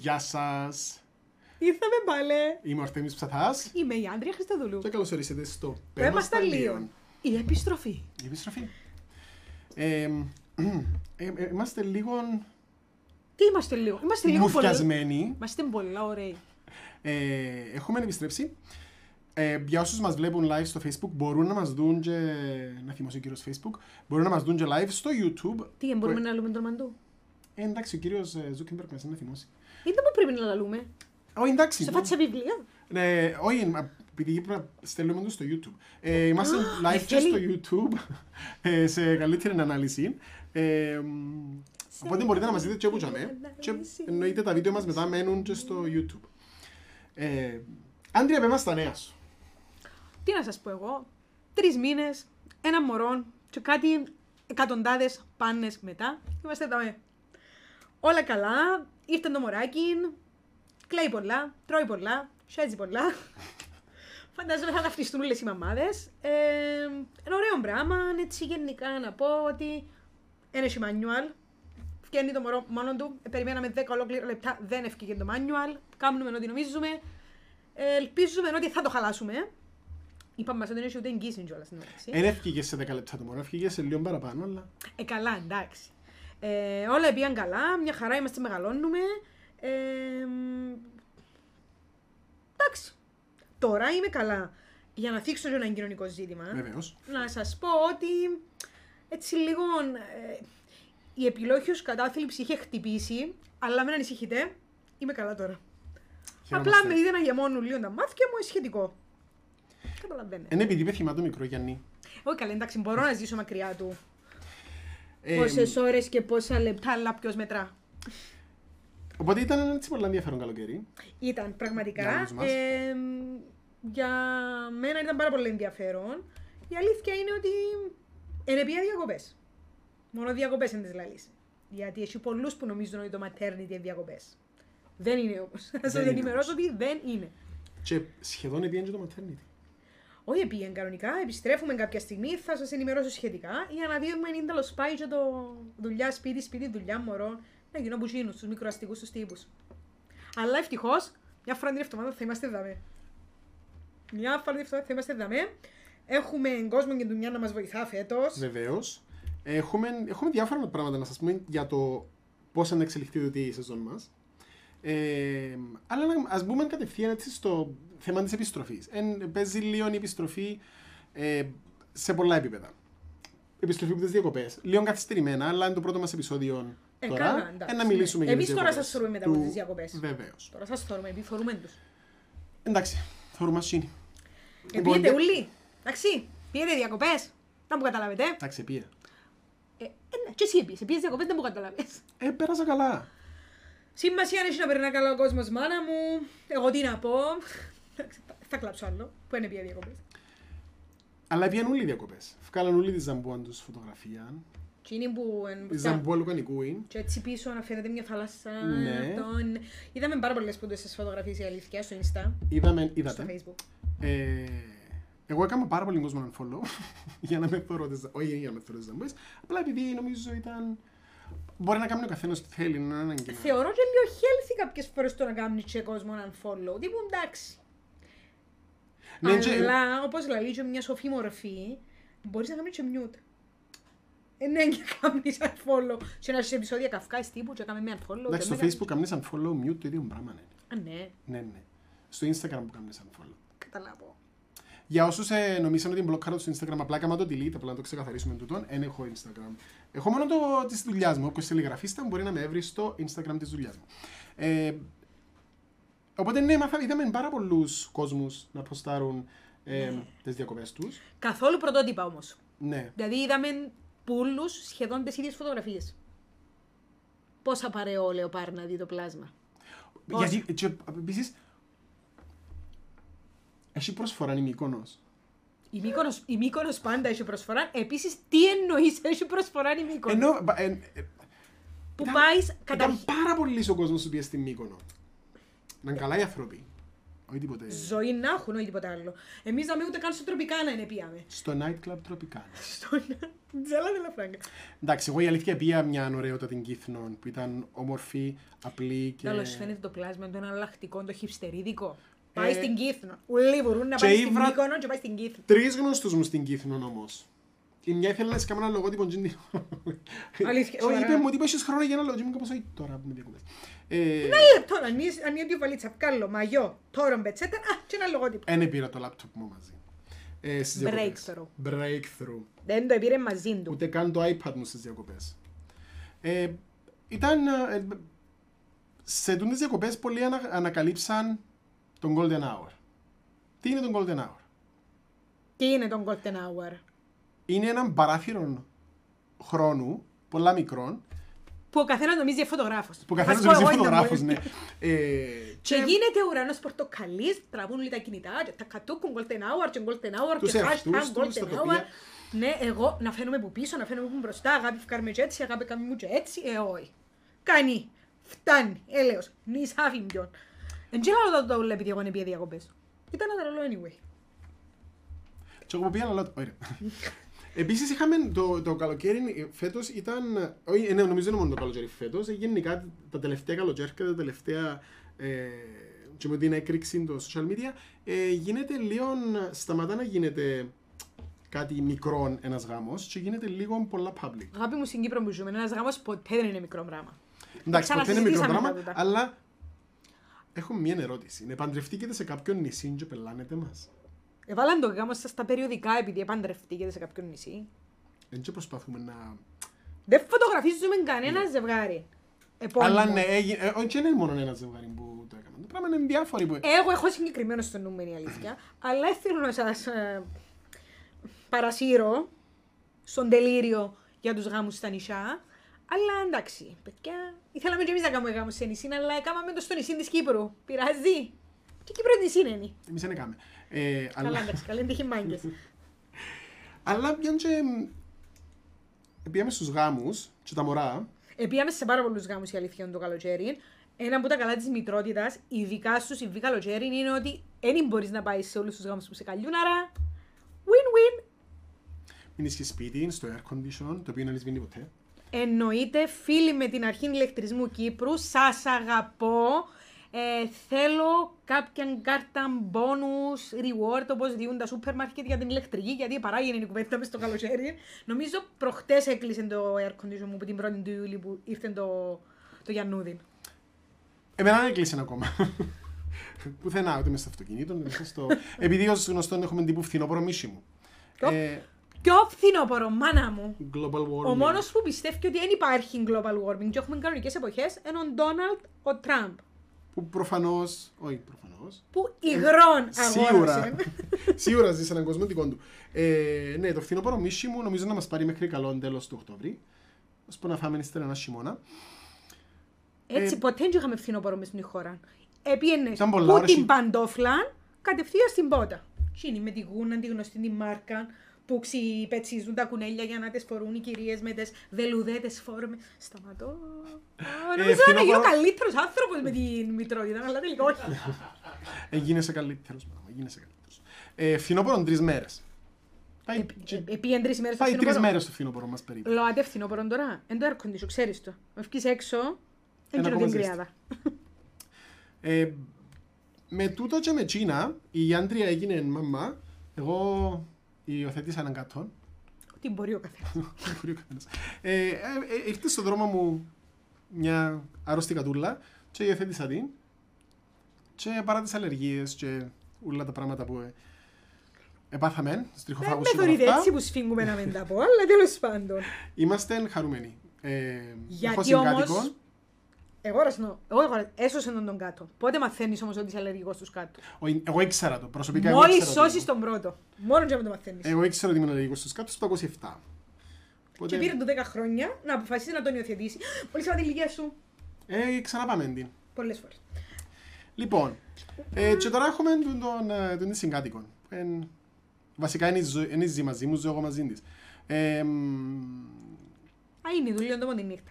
Ε, γεια σας. Ήρθαμε πάλι. Είμαι ο Αρτέμις Ψαθάς Είμαι η Άντρια Χριστοδουλού. και καλώς ορίσατε στο Πέμα στα Λίον. Λίον. Η επιστροφή. Η επιστροφή. Ε, ε, ε, είμαστε λίγο Τι είμαστε λίγο. Είμαστε λίγο πολύ. μουφιασμένοι. Είμαστε πολλά ωραίοι. Ε, έχουμε επιστρέψει. Ε, για όσους μας βλέπουν live στο facebook μπορούν να μας δουν και... Να θυμώσει ο κύριος facebook. Μπορούν να μας δουν και live στο youtube. Τι, μπορούμε να λούμε τον μαντού; Ε, εντάξει, ο κύριος Ζούκερμπεργκ μας είναι να θυμώσει. Είναι που πρέπει να λαλούμε. Όχι, εντάξει. Σε φάτσα βιβλία. Ναι, όχι, μα, επειδή πρέπει να στέλνουμε το στο YouTube. Ε, είμαστε Α, live και Ευκαιρία. στο YouTube ε, σε καλύτερη ανάλυση. Ε, μ, οπότε μπορείτε να μας δείτε και που τζαμέ. Και ανάλυση. εννοείται τα βίντεο μας μετά μένουν και στο YouTube. Ε, Άντρια, πες μας τα νέα σου. Τι να σας πω εγώ. Τρεις μήνες, ένα μωρό και κάτι εκατοντάδες πάνες μετά. Είμαστε εδώ. Όλα καλά. Ήρθε το μωράκι. Κλαίει πολλά. Τρώει πολλά. Σέζει πολλά. Φαντάζομαι θα ταυτιστούν όλες οι μαμάδες. Ε, ένα ωραίο πράγμα. Έτσι γενικά να πω ότι ένα έχει manual. Φτιάχνει το μωρό μόνο του. Ε, περιμέναμε 10 ολόκληρα λεπτά. Δεν ευκήγε το manual. Κάνουμε ό,τι νομίζουμε. Ε, ελπίζουμε ότι θα το χαλάσουμε. Είπαμε μας ότι δεν έχει ούτε εγγύηση κιόλας στην όρεξη. Δεν έφυγε σε 10 λεπτά το μόνο, έφυγε σε λίγο παραπάνω, αλλά... Ε, καλά, εντάξει. Ε, όλα πήγαν καλά, μια χαρά είμαστε, μεγαλώνουμε. Ε, μ, εντάξει. Τώρα είμαι καλά. Για να θίξω και ένα κοινωνικό ζήτημα, Βεβαίως. να σας πω ότι έτσι λίγο ε, η επιλόγιος κατάθλιψη είχε χτυπήσει, αλλά μην ανησυχείτε, είμαι καλά τώρα. Χαιρόμαστε. Απλά με είδε να γεμώνουν λίγο τα μάτια μου, είναι σχετικό. Καταλαβαίνετε. Είναι επειδή είπε θυμά το μικρό Γιάννη. Όχι καλά, εντάξει, μπορώ να ζήσω μακριά του. Ε, Πόσε ώρες και πόσα λεπτά, αλλά ποιος μετρά. Οπότε ήταν ένα έτσι πολύ ενδιαφέρον καλοκαίρι. Ήταν Για πραγματικά. όλους μας. Ε, για μένα ήταν πάρα πολύ ενδιαφέρον. Η αλήθεια είναι ότι είναι πια διακοπές. Μόνο διακοπές είναι της λαλής. Γιατί έχει πολλούς που νομίζουν ότι το maternity είναι διακοπές. Δεν είναι όμως. Να σας Δεν είναι ενημερώσω όμως. ότι δεν είναι. Και σχεδόν επήγαινε και το maternity. Όχι πήγαινε κανονικά, επιστρέφουμε κάποια στιγμή, θα σας ενημερώσω σχετικά για να δούμε αν είναι τέλος πάει και το δουλειά, σπίτι, σπίτι, δουλειά, μωρό. Να γίνω που γίνουν στου μικροαστικούς τους τύπους. Αλλά ευτυχώς, μια φορά την εβδομάδα θα είμαστε δαμέ. Μια φορά την εβδομάδα θα είμαστε δαμέ. Έχουμε κόσμο και δουλειά να μας βοηθά φέτος. Βεβαίως. Έχουμε, έχουμε διάφορα πράγματα να σας πούμε για το πώς θα εξελιχθεί τούτη η σεζόν μας. Ε, αλλά ας μπούμε κατευθείαν έτσι στο θέμα της επιστροφής. Παίζει λίγο η επιστροφή ε, σε πολλά επίπεδα. Επιστροφή από τις διακοπές. Λίγο καθυστερημένα, αλλά είναι το πρώτο μας επεισόδιο Ε, τώρα. καλά, εντάξει, ε, να μιλήσουμε ναι. για Εμείς τις τώρα διακοπές σας θεωρούμε μετά από του- τις διακοπές. Βεβαίως. Τώρα σας θεωρούμε, επιφορούμε τους. Εντάξει, θεωρούμε μασίνη. Επίετε ούλοι. Εντάξει, πήγαινε διακοπές. Να μου καταλάβετε. Εντάξει, πήγε. Ε, ε, ναι, και εσύ επίση. Πήγες διακοπές, δεν μου καταλάβει. Ε, πέρασα καλά. Σημασία έχει να περνά καλά ο κόσμος, μάνα μου. Εγώ τι να πω. Εντάξει, θα- Θα κλάψω άλλο. Που είναι πια διακοπές. Αλλά πήγαν όλοι οι διακοπές. Βγάλαν όλοι τη ζαμπούαν τους φωτογραφία. Τι είναι που. εν- Η τα- ζαμπούα λουκανικού είναι. Και έτσι πίσω να φαίνεται μια θάλασσα. Ναι. Τον... Είδαμε πάρα πολλές που τις φωτογραφίες η αλήθεια στο Insta, Είδαμε, στο είδατε. Facebook. Ε, εγώ έκανα πάρα πολύ κόσμο unfollow για να με θωρώ τις, όχι για να με θωρώ τις ζαμπούες, απλά επειδή νομίζω ήταν... Μπορεί να κάνει ο καθένας τι θέλει, να είναι ανάγκη. να- Θεωρώ και λίγο healthy κάποιες φορές το να κάνει και κόσμο unfollow. Τύπου εντάξει. Ναι, και- Αλλά όπως λέει και μια σοφή μορφή, μπορείς να κάνεις και mute. Ε, ναι, και κάνεις unfollow. Και να είσαι επεισόδια καυκάς τύπου και κάμε με unfollow. Εντάξει, στο και με facebook κάνεις unfollow, mute το ίδιο πράγμα είναι. Α, ναι, Ναι, ναι. Στο instagram που κάνεις unfollow. καταλάβω. Για όσους ε, νομίζαν ότι μπλοκάρω το στο Instagram, απλά έκανα το delete, απλά να το ξεκαθαρίσουμε τούτον, δεν έχω Instagram. Έχω μόνο το της δουλειάς μου, όποιος θέλει γραφίστα μπορεί να με έβρει στο Instagram της δουλειάς μου. Ε, οπότε ναι, μάθα, είδαμε πάρα πολλούς κόσμους να ποστάρουν ε, τις διακοπές τους. Καθόλου πρωτότυπα όμως. Ναι. Δηλαδή είδαμε πουλούς σχεδόν τις ίδιες φωτογραφίες. Πόσα παρεό, λέω, πάρει να δει το πλάσμα. Πώς; Γιατί, και, επίσης, έχει προσφορά η Μύκονος. Η Μύκονος, η Μύκονος πάντα έχει προσφορά. Επίσης, τι εννοείς, έχει προσφορά η Μύκονος; Ενώ, μπα- εν- ε, που ήταν- πάεις Ήταν καταρχήν. πάρα πολύ ο κόσμος που πήγε στη Μύκονο. Να είναι καλά οι άνθρωποι. Όχι τίποτε. Ζωή να έχουν, όχι τίποτα άλλο. Εμείς να μην ούτε καν στο τροπικάνα είναι πήγαμε. Στο nightclub τροπικά. Στον Τζέλα de la Franca. Εντάξει, εγώ η αλήθεια πήγα μια ωραιότητα την Κύθνο που ήταν όμορφη, απλή και. Καλώς φαίνεται το πλάσμα το εναλλακτικό, το χυψτερίδικο. Ε, Πάει στην Κύθνο. Ουλοί μπορούν να και πάνε στην ήβρα- Μύκονο και πάει στην Κύθνο. Τρεις γνωστούς μου στην Κύθνο όμως. Η μια ήθελε να σκάμε ένα λογότυπο τζίντι. Αλήθεια, Όχι, σοβαρά. είπε μου ότι είπες χρόνο για ένα λογότυπο κάπως όχι τώρα που με διακοπές. Ε, Ε, Τώρα, αν είσαι- αν είναι δύο βαλίτσα, βγάλω μαγιό, τώρα μπετσέτα, α, και ένα λογότυπο. Εν πήρα το λάπτοπ μου μαζί. Ε, στις διακοπές. Breakthrough. Breakthrough. Δεν το πήρε μαζί του. Ούτε καν το iPad μου στις διακοπές. Ε, ήταν... ε, σε τούτες διακοπές πολλοί ανα, ανακαλύψαν τον Golden Hour. Τι είναι τον Golden Hour? Τι είναι τον Golden Hour; Είναι έναν παράθυρο χρόνου, πολλά μικρών, Που ο καθένας νομίζει φωτογράφος. που καθένας νομίζει φωτογράφος, ναι. Ε, Και γίνεται ουρανός πορτοκαλί, τραβούν όλοι τα κινητά, και τα κατούκουν Golden Hour και Golden Hour Τους και εαυτούς hashtag τους, τα Golden τοπία. Hour. Ναι, εγώ να φαίνομαι που πίσω, να φαίνομαι που μπροστά, αγάπη φκάρμε και έτσι, αγάπη κάμει μου και έτσι, ε, όχι. Κάνει, φτάνει, έλεος, νης άφημπιον. Εν και λάλο το το επειδή εγώ είναι πήγε διακοπές. Ήταν αδεραλό anyway. Και εγώ που πήγα αλλά... Ωραία. Επίσης είχαμε το, το καλοκαίρι φέτος ήταν... Όχι, ε, ναι, νομίζω είναι μόνο το καλοκαίρι φέτος. ε, Γενικά τα τελευταία καλοκαίρια και τα τελευταία... Ε, και με την έκρηξη των social media ε, γίνεται λίγο... Σταματά να γίνεται κάτι μικρό ένας γάμος και γίνεται λίγο πολλά public. Αγάπη μου στην Κύπρο που ζούμε, ένας γάμος ποτέ δεν είναι μικρό πράγμα. Εντάξει, ποτέ είναι μικρό Ξανασυζητήσαμε πράγμα, τα τούτα. αλλά έχω μία ερώτηση. Να παντρευτήκετε σε κάποιον νησί και πελάνετε μας. Εβάλαν το γάμο σας στα περιοδικά επειδή επαντρευτήκετε σε κάποιον νησί. Δεν και προσπαθούμε να... Δεν φωτογραφίζουμε κανένα ζευγάρι. Επώνυμο. Αλλά ναι, έγινε- ε, όχι, δεν είναι μόνο ένα ζευγάρι που το έκαναν. Το πράγμα είναι διάφοροι που... Εγώ έχω συγκεκριμένο στο νου μου είναι η αλήθεια. αλλά δεν θέλω να σας ε, παρασύρω στον τελείριο για τους γάμους στα νησιά. Αλλά εντάξει, παιδιά, ήθελαμε και εμείς να κάνουμε γάμους σε νησί, αλλά έκαναμε το στο νησί της Κύπρου. Πειράζει. Και η Κύπρο νησί είναι. Εμείς δεν έκαμε. Ε, Καλά, αλλά, εντάξει, καλή τύχη μάγκες. αλλά πιαν και... Πήγαμε στους γάμους και τα μωρά. Επίαμε σε πάρα πολλούς γάμους η αλήθεια είναι το καλοκαίρι. Ένα από τα καλά της μητρότητας, ειδικά σου συμβεί καλοκαίρι, είναι ότι δεν μπορείς να πάεις σε όλους τους γάμους που σε καλούν, άρα win-win. Μην είσαι σπίτι, στο air condition, το οποίο δεν σβήνει ποτέ. Εννοείται, φίλοι με την αρχή ηλεκτρισμού Κύπρου, σας αγαπώ. Ε, θέλω κάποια κάρτα bonus, reward, όπως διούν τα σούπερ μάρκετ για την ηλεκτρική, γιατί παράγει η κουβέντα μες στο καλοκαίρι. Νομίζω προχτές έκλεισε το air condition μου από την 1η του Ιούλη που ήρθε το, το Γιαννούδι. Εμένα δεν έκλεισε ακόμα. Πουθενά, ούτε μέσα στο αυτοκίνητο, ούτε μέσα στο... Επειδή ως γνωστόν έχουμε τύπου φθινόπωρο μίσι μου. Ποιο; Ε, Πιο φθινόπορο, μάνα μου. global warming. Ο μόνος που πιστεύει ότι δεν υπάρχει global warming και έχουμε κανονικές εποχές είναι ο Ντόναλτ ο Τραμπ. Που προφανώς, όχι προφανώς, Που υγρών Σίγουρα. αγόρασε. Σίγουρα ζει σε έναν κόσμο δικό του. Ε, ναι, το φθινόπωρο μίσι μου νομίζω να μας πάρει μέχρι καλό τέλος του Οκτώβρη. Ώσπου να φάμε ύστερα ένα χειμώνα. Έτσι, Ε, ποτέ δεν είχαμε φθινόπωρο μες στην χώρα. Επίενες Ήταν πολλά που ωραία την συ- παντόφλα κατευθείαν στην πότα. Τι είναι με τη γούνα, τη γνωστή τη μάρκα, που ξυπετσίζουν τα κουνέλια για να τις φορούν οι κυρίες με τις βελουδέτες φόρμες. Σταματώ. Α, Νομίζω να φθινόπωρο- γίνω καλύτερος άνθρωπος με την μητρότητα, αλλά τελικά όχι. Ε, γίνεσαι καλύτερος, μάνα μου, γίνεσαι καλύτερος. Ε, φθινόπωρο τρεις μέρες. Πάει, και- Επίεν τρεις ημέρες το πάει τρεις φθινόπωρο. μέρες το φθινόπωρο μας περίπου. Λοάτε φθινόπωρο τώρα. Εν το air condition, ξέρεις το. Με βγεις έξω, δεν Ένα γίνω ακόμα την ζέστη. κρυάδα. Ε, με τούτο και με Τσίνα, η Άντρια έγινε μαμά, εγώ υιοθέτησα έναν κατόν. Τι μπορεί ο καθένας. Μπορεί ο καθένας. Ε, ε, ε, ήρθε στον δρόμο μου μια άρρωστη κατούλα και υιοθέτησα την και παρά τις αλλεργίες και όλα τα πράγματα που ε, επάθαμε, Δεν στριχοφάγους με και όλα θεωρείτε αυτά, έτσι που σφίγγουμε να μην τα πω, αλλά τέλος πάντων. είμαστε χαρούμενοι. Ε, Γιατί έχω συγκάτοικο. όμως- Εγώ ρασνώ. Εγώ αγορα- έσωσε τον τον κάτω. Πότε μαθαίνεις όμως ότι είσαι αλλεργικός στους κάτω; Ο- Εγώ ήξερα το, προσωπικά εγώ Μόλις ήξερα το. σώσεις τον πρώτο. Μόνο και να το μαθαίνεις. Εγώ ήξερα ότι ήμουν αλλεργικός στους κάτω στο 27. Οπότε, Και πήρε του 10 χρόνια να αποφασίσει να τον υιοθετήσει. Πολύ σαν την ηλικία σου. ε, ξαναπάμε την. Πολλές φορές. Λοιπόν, ε, και τώρα έχουμε τον, τον, ε, τον συγκάτοικο. Εν, βασικά είναι η ζω- είναι η ζει μαζί μου, ζω εγώ μαζί της. Ε, μ, Α, είναι η δουλειά του μόνο τη νύχτα.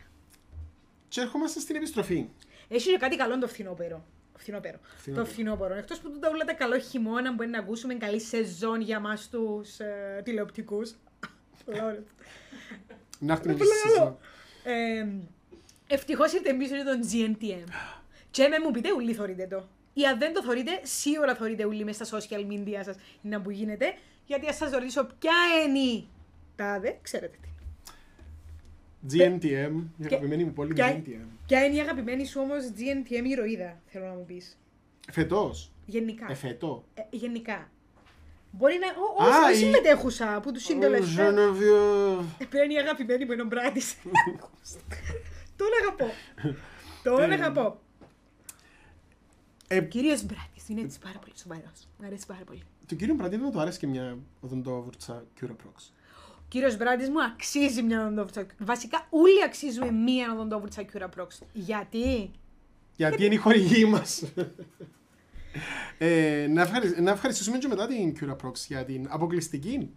Και ερχόμαστε στην επιστροφή. Έχει και κάτι καλό το φθινόπερο. Φθινόπερο. Φθινόπερο. Το φθινόπωρο. Εκτός που τούτα όλα τα καλό χειμώνα μπορεί να ακούσουμε καλή σεζόν για εμά τους ε, τηλεοπτικούς. Να έρθουμε και Πολύ στη σεζόν. Ε, Ευτυχώς ήρθε πίσω τον GNTM. Και με μου πείτε, ούλοι θωρείτε το. Ή αν δεν το θωρείτε, σίγουρα θωρείτε ούλοι μέσα στα social media σας να που γίνεται. Γιατί αν σας ρωτήσω ποια είναι η τάδε, ξέρετε τι. GNTM, η Και- αγαπημένη μου πόλη ποια- GNTM. Ποια είναι η αγαπημένη σου όμως GNTM ηρωίδα, θέλω να μου πεις. Φετός. Γενικά. Εφετό. Ε, γενικά. Μπορεί να. Ό, Α, όχι, η- συμμετέχουσα που τους συντελεστέ. Genevieve. Ποια είναι η αγαπημένη μου είναι ο Μπράτη. Τον αγαπώ. Τον Ε, αγαπώ. Ε, Ο κύριος Μπράτης είναι έτσι πάρα πολύ σοβαρός. Μου αρέσει πάρα πολύ. Του κύριου Μπραντίνο του άρεσε και μια οδοντόβουρτσα Curaprox. Ο κύριος Μπράτη μου αξίζει μια οδοντόβουρτσα. Βασικά, όλοι αξίζουμε μία οδοντόβουρτσα Cura Prox. Γιατί; Γιατί είναι η χορηγή μας. ε, να, ευχαρι... να ευχαριστήσουμε και μετά την Curaprox για την αποκλειστική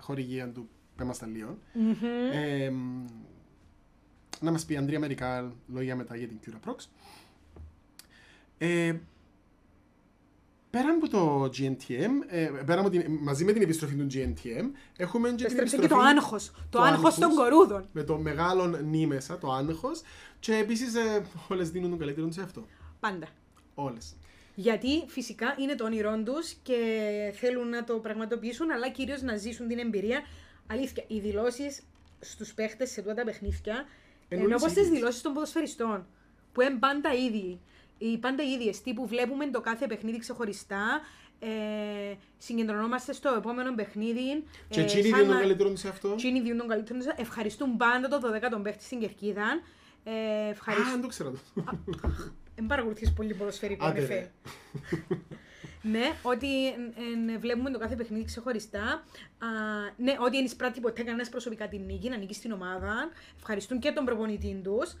χορηγία του Πεμασταλίων. Ε, να μας πει η Ανδρία μερικά λόγια μετά για την Curaprox. Ε, πέραν από το GNTM, ε, πέραν από την, μαζί με την επιστροφή του GNTM, έχουμε και την Επιστρέψε επιστροφή... και το άγχος. Το άγχος των κορούδων. Με το μεγάλο νι μέσα, το άγχος. Και επίσης ε, όλες δίνουν τον καλύτερο σε αυτό. Πάντα. Όλες. Γιατί φυσικά είναι το όνειρό τους και θέλουν να το πραγματοποιήσουν, αλλά κυρίως να ζήσουν την εμπειρία. Αλήθεια, οι δηλώσεις στους παίχτες σε τούτα τα παιχνίδια Εννοείς είναι όπως τις ίδιες. δηλώσεις των ποδοσφαιριστών. Που είναι πάντα ίδιοι. Οι πάντα ίδιες. Τύπου βλέπουμε το κάθε παιχνίδι ξεχωριστά. Ε, συγκεντρωνόμαστε στο επόμενο παιχνίδι. Και ε, εκείνοι σαν δίνουν τον να- καλύτερο σε αυτό; Εκείνοι δίνουν τον καλύτερο. τους. Ευχαριστούν πάντα το 12ο παίχτη στην κερκίδα. Ε, Α, ευχαριστούν. δεν το ξέρω. Δεν παρακολουθείς πολύ ποδοσφαιρικό, Άντε, ρε. ρε. ναι, ότι εν, εν, βλέπουμε το κάθε παιχνίδι ξεχωριστά. Α, ναι, ότι δεν εισπράττει ποτέ κανένας προσωπικά την νίκη, να νίκει στην ομάδα. Ευχαριστούν και τον προπονητή τους.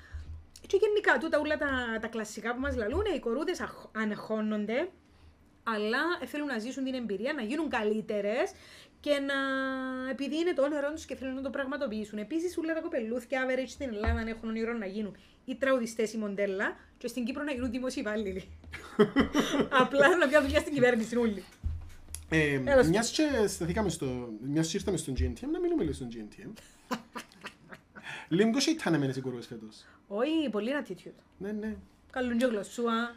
Και γενικά, τούτα όλα τα, τα κλασικά που μας λαλούν, οι κορούδες ανεχώνονται, αλλά θέλουν να ζήσουν την εμπειρία, να γίνουν καλύτερες και να. επειδή είναι το όνειρό τους και θέλουν να το πραγματοποιήσουν. Επίσης, όλα τα κοπελούθια average στην Ελλάδα να έχουν ονειρό να γίνουν ή τραγουδιστέ ή μοντέλα, και στην Κύπρο να γίνουν δημόσιοι υπάλληλοι. Απλά να πιάνουν δουλειά στην κυβέρνηση όλοι. Ε, Έλα, μιας και σταθήκαμε στο... Μιας και ήρθαμε στον GNTM, να μείνουμε λίγο στον GNTM. Λίγο και ήταν εμένες οι κορούες φέτος. Όχι, πολύ attitude. Ναι, ναι. Καλούν και γλωσσούα.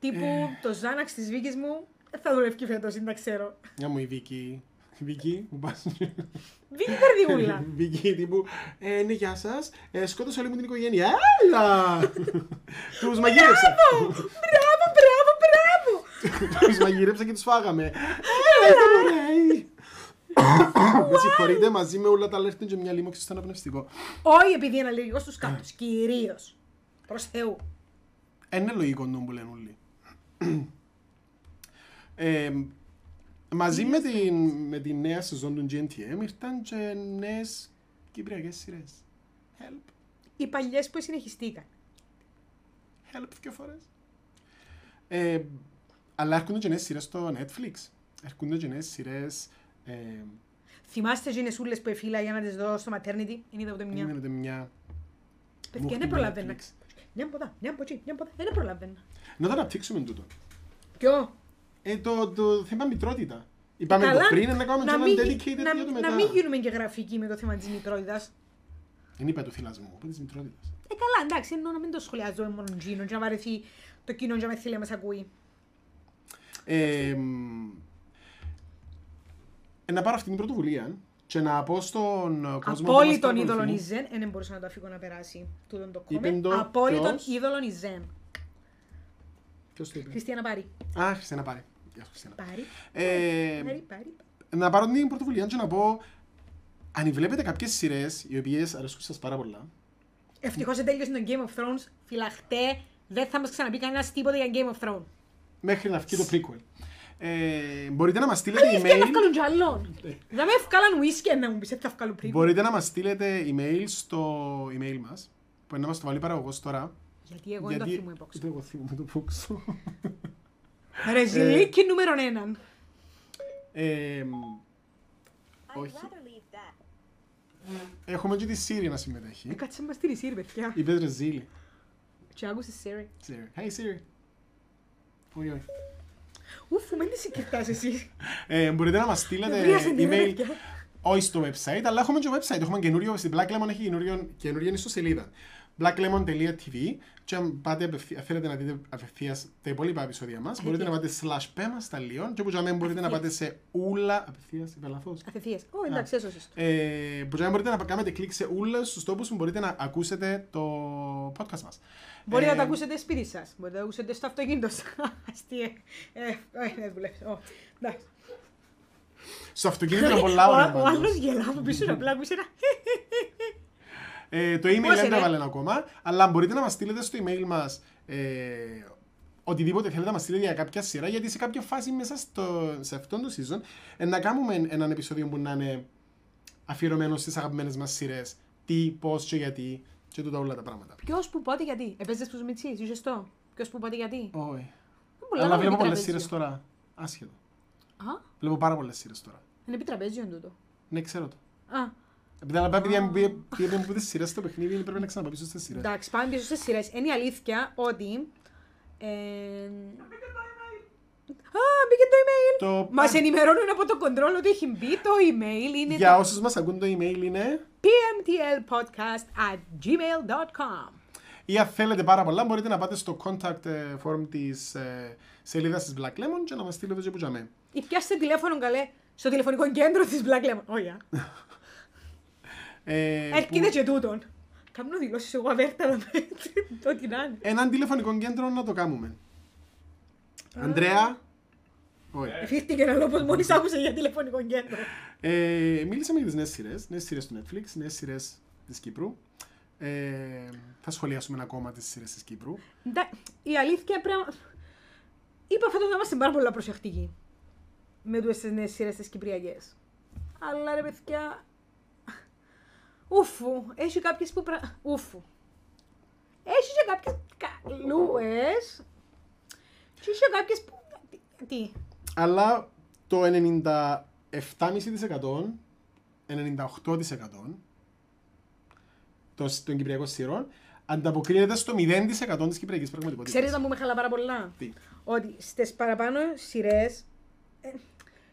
Τύπου Ε. το Ζάναξ της Βίκης μου δεν θα δουλεύει φέτος, δεν τα ξέρω. Μια μου η Βίκη. Βίκη, που πας. Βίκη καρδιούλα. Βίκη τύπου, ε, ναι, γεια σας, ε, σκότωσα όλη μου την οικογένεια. Έλα! Τους μαγείρεψα. μπράβο, μπράβο, μπράβο! Τους μαγείρεψα και τους φάγαμε. Έλα, μωρέι. Με συγχωρείτε, μαζί με όλα τα λέρτιν και μια λίμωξη στο αναπνευστικό. Όχι επειδή είναι αλληλεγγύο στους κάτω, κυρίως. Προς Θεού. Είναι λογικό νου που λένε όλοι. Ε, μαζί με την, με την νέα σεζόν του GNTM ήρθαν και νέες κυπριακές σειρές. Help, Οι παλιές που συνεχιστήκαν. help δύο φορές. Ε, αλλά έρχονται και νέες σειρές στο Netflix. Έρχονται και νέες σειρές... Ε, Θυμάστε τι σούλες που εφύλα για να τις δω στο maternity. Είναι είδα ούτε μια. γίνεται μια... Παιδιά, μούχτη δεν του προλαβαίνα. Netflix. Μια από εδώ, μια από εκεί, μια από εδώ. Δεν προλαβαίνα. Να το αναπτύξουμε τούτο. Ποιο; Ε, το, το θέμα μητρότητα. Είπαμε το Καλά, πριν, να κάνουμε και να ένα μην, dedicated να, για το να μετά. μην γίνουμε και γραφικοί με το θέμα της μητρότητας. Δεν είπα του θυλασμού, είπα της μητρότητας. Ε, καλά, εντάξει, εννοώ να μην το σχολιάζουμε μόνο Τζίνο, και να βαρεθεί το κοινό και να με θέλει να μας ακούει. Ε, μ, ε, να πάρω αυτή την πρωτοβουλία και να πω στον κόσμος που μας Απόλυτον είδωλον παρακολουθεί. η Ζεν, δεν μπορούσα να το αφήγω να περάσει τούτον το Είπεν κόμμα. το Απόλυτον ποιος; είδωλον η Ζεν. Ποιος το είπε; Χριστιανά πάρει. Α, Χριστιανά πάρε. Γεια σου, Χριστιανά. Πάρει. Ε, Πάρει, πάρει. να πάρω την πρωτοβουλία και να πω αν βλέπετε κάποιες σειρές οι οποίες αρέσκουν σας πάρα πολλά Ευτυχώς δεν τέλειωσε το Game of Thrones. Φυλαχτέ, δεν θα μας ξαναπεί κανένας τίποτα για Game of Thrones. μέχρι να βγει το prequel. Ε, μπορείτε να μας στείλετε Αλήθεια, να email βγάλουν κι άλλον; Δεν με ευκάλαν whisky να μου πεις, «Ε, θα βγάλουν πριν. Μπορείτε να μας στείλετε email στο email μας που είναι να μας το βάλει παραγωγός τώρα Γιατί εγώ δεν το θυμούμαι υπόξω. Ούτε εγώ θυμούμαι το πόξο. Ρε ζηλίκι νούμερο έναν. Ε, I'd όχι. rather leave that. Έχουμε και τη Siri να συμμετέχει. Ε, Κάτσε μας τη Siri, παιδιά. Είπες ρε Ζήλη. Και άκουσες Siri. Siri. Hey Siri. Όχι, όχι. Ουφ, μεν τι συγκριτάς εσύ; Ε, μπορείτε να μας στείλετε Βρίασε την email ενέργεια. όχι στο website, αλλά έχουμε και website. Έχουμε καινούριο, στην Black Lemon έχει καινούριο, καινούριο ιστοσελίδα. blacklemon.tv και αν πάτε απευθεία, θέλετε να δείτε απευθείας τα υπόλοιπα επεισόδια μας, μπορείτε να πάτε slash πέμα στα λιόν και όπου για μένα μπορείτε να πάτε σε ούλα, απευθείας, είπα λάθος. Αθεθίες. Ω, εντάξει, έσωσες το. Ε, που για μένα μπορείτε να κάνετε κλικ σε όλους τους τόπους που μπορείτε να ακούσετε το podcast μας. Μπορεί Ε, να το ακούσετε σπίτι σας. Μπορείτε να το ακούσετε στο αυτοκίνητο σας. Αστεία. Ε, όχι, δεν δουλεύεις. Ω, εντάξει. Στο αυτοκίνητο είναι πολλά Ο- ωραία Ο πάντως. άλλος γελά από πίσω απλά άκουσε ένα. Ε, το email Πώς δεν το είναι; έβαλε ακόμα, αλλά μπορείτε να μας στείλετε στο email μας ε, οτιδήποτε θέλετε να μας στείλετε για κάποια σειρά, γιατί σε κάποια φάση μέσα στο, σε αυτόν το season ε, να κάνουμε έναν επεισόδιο που να είναι αφιερωμένο στις αγαπημένες μας σειρές, τι, πώς και γιατί και τούτα όλα τα πράγματα. Ποιος που πότε γιατί; Επέζες τους Μιτσίς, είσαι στο. Ποιος που πότε γιατί; Όχι. Πολλά Αλλά να βλέπω είναι πολλές επιτραπέζιο. σειρές τώρα. Άσχετο. Α, Βλέπω πάρα πολλές σειρές τώρα. είναι επιτραπέζιο τούτο. Ναι, ξέρω το. Α, Επειδή αλλά επειδή αν πει- πήγαμε από τις σειρές στο παιχνίδι, πρέπει να ξαναπάω πίσω στις σειρές. εντάξει, πάμε πίσω στις σειρές. Είναι η αλήθεια ότι... Ε... Α, μπήκε το email. Το- Μας ενημερώνουν από το control ότι έχει μπει το email. Είναι Για όσους μας ακούν το email είναι... pmtlpodcast at gmail.com. Ή αν θέλετε πάρα πολλά, μπορείτε να πάτε στο contact ε, form της ε, σελίδας της Black Lemon και να μας στείλετε και που τζαμέ. Ή πιάστε τηλέφωνο καλέ στο τηλεφωνικό κέντρο της Black Lemon. Όχι, α. Ε, Έρχεται που- και τούτον. Κάνω δηλώσεις εγώ αβέρτα με ό,τι να είναι. Έναν τηλεφωνικό κέντρο να το κάνουμε. Αντρέα. Όχι. Εφήχτηκε ένα λόγος μόλις άκουσε για τηλεφωνικό κέντρο. Ε, μίλησαμε για τις νέες σειρές, νέες σειρές του Netflix, νέες σειρές της Κύπρου. Ε, θα σχολιάσουμε ακόμα τις σειρές της Κύπρου. Εντά- Η αλήθεια πρέπει να... Είπα φέτος να είμαστε πάρα πολύ προσεκτικοί με τις νέες σειρές τις Κυπριακές. Αλλά ρε παιδιά... Ούφου, έχει κάποιες που πρα... Ούφου. Έχει και κάποιες καλούες και έχει και κάποιες που... Τι- Τι. Αλλά το 97,5% 98% των των Κυπριακών σειρών ανταποκρίνεται στο 0% της Κυπριακής πραγματικότητας. Ξέρεις να μου με χαλά πάρα πολλά; Τι; Ότι στις παραπάνω σειρές, ε,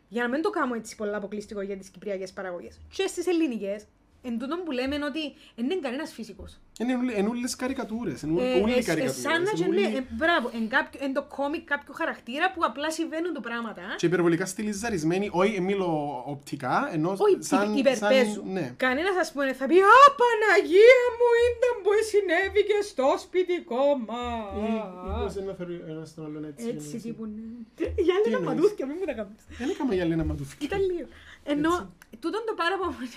για να μην το κάνω έτσι πολλά αποκλειστικό για τις κυπριακές παραγωγές, και στις ελληνικές, εν τούτον που λέμε ότι δεν είναι κανένας φυσικός. Είναι ούλοι- είναι ούλες καρικατούρες, είναι Ε, ούλοι ε, ε, καρικατούρες. σαν να και είναι ναι, ούλοι- ε, μπράβο, εν, κάποιο, εν το κόμικ κάποιο χαρακτήρα που απλά συμβαίνουν τα πράγματα. α. Και υπερβολικά στυλιζαρισμένοι, όχι μιλώ οπτικά, ενώ Όχι, σαν... υπε- υπερπαίζουν. σαν- ναι. Κανένας ας πούμε θα πει «Α, Παναγία μου, ήταν που συνέβη και στο σπιτικό μας». Μήπως ένα θεωρεί ένας τον άλλον έτσι. Έτσι έτσι. τύπου, ναι. Για άλλη να εννοείς? μαντούθηκια, μην μου τα κάνεις. Δεν έκαμε για Λένα Μαντούφικη. Ήταν λίγο. Ενώ τούτον το πάρα πολύ.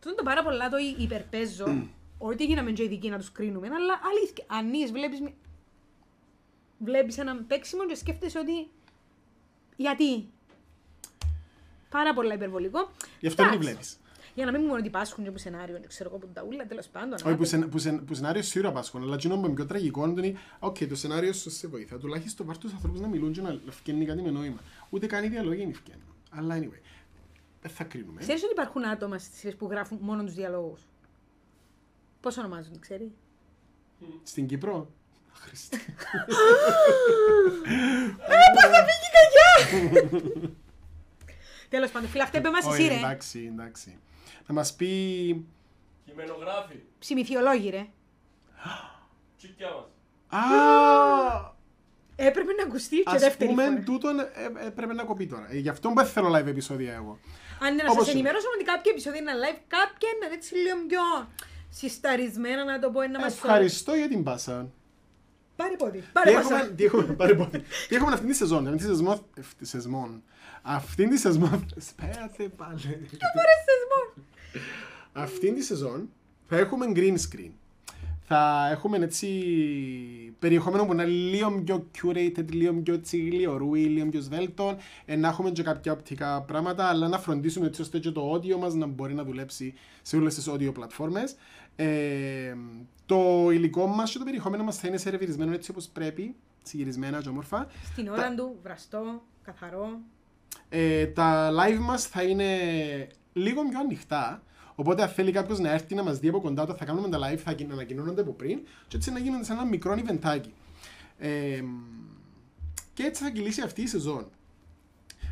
Τούτον το πάρα πολλά το υπερπαίζω. Ότι γίναμε και ειδικοί να τους κρίνουμε, αλλά αλήθεια. Αν είσαι, βλέπεις, μη- βλέπεις έναν παίξιμο και σκέφτεσαι ότι. Γιατί; Πάρα πολλά υπερβολικό. Γι' αυτό δεν Εντάξει. βλέπεις. Για να μην μου μόνο ότι πάσχουν και που σενάριο, δεν ξέρω εγώ που τα ούλα, τέλος πάντων. Όχι, που, σε, που, σε, που σενάριο σίγουρα πάσχουν, αλλά εκείνο που είναι πιο τραγικό είναι ότι οκ, το σενάριο σου σε βοηθά. Τουλάχιστον πάρ' τους ανθρώπους να μιλούν και να φκένει κάτι με νόημα. Ούτε καν οι διαλόγοι είναι φκένουν. Αλλά anyway, δεν θα κρίνουμε. Ξέρεις ότι υπάρχουν άτομα στις σειρές που γράφουν μόνο τους διαλόγους; Πώς ονομάζονται, ξέρει; Στην Κύπρο. Χριστέ. Τέλος πάντων, φίλε, αυτή είπε μας Όχι, εσύ ρε. εντάξει, εντάξει. Θα μας πει... Κειμενογράφη. Ψημιθιολόγοι ρε. Τσίκια μας. Α, Έπρεπε να ακουστεί και Ας δεύτερη πούμε, φορά. τούτον ε, ε, πρέπει να κοπεί τώρα. Ε, Γι' αυτό δεν θέλω live επεισόδια εγώ. Αν είναι να Όπως σας είναι. ενημερώσω ότι κάποια επεισόδια είναι live, κάποια είναι έτσι λίγο πιο συσταρισμένα να το πω, να μας το... Ευχαριστώ για την πάσα. Πάρε πόδι, Τι πάρε έχουμε, πάσα. τι έχουμε, πάρε πόδι. Τι έχουμε αυτή τη σεζόν. Αυτή τη σεζόν. Αυτή τη σεζόν. Αυτή τη σεζόν. Σπέατε πάλι. Πάρε σεσμό. Αυτή τη σεζόν θα έχουμε green screen. Θα έχουμε έτσι περιεχόμενο που είναι λίγο πιο curated, λίγο πιο έτσι γλυορούι, λίγο πιο σβέλτο. Ε, να έχουμε και κάποια οπτικά πράγματα, αλλά να φροντίσουμε έτσι ώστε και το audio μας να μπορεί να δουλέψει σε όλες τις audio πλατφόρμες. Ε, το υλικό μας και το περιεχόμενο μας θα είναι σερβιρισμένο έτσι όπως πρέπει, συγυρισμένα και όμορφα. Στην ώρα του, βραστό, καθαρό. Ε, τα live μας θα είναι λίγο πιο ανοιχτά. Οπότε, αν θέλει κάποιος να έρθει να μας δει από κοντά όταν θα κάνουμε τα live, θα ανακοινώνονται από πριν και έτσι να γίνονται σε ένα μικρό ιβεντάκι. Ε, Και έτσι θα κυλήσει αυτή η σεζόν.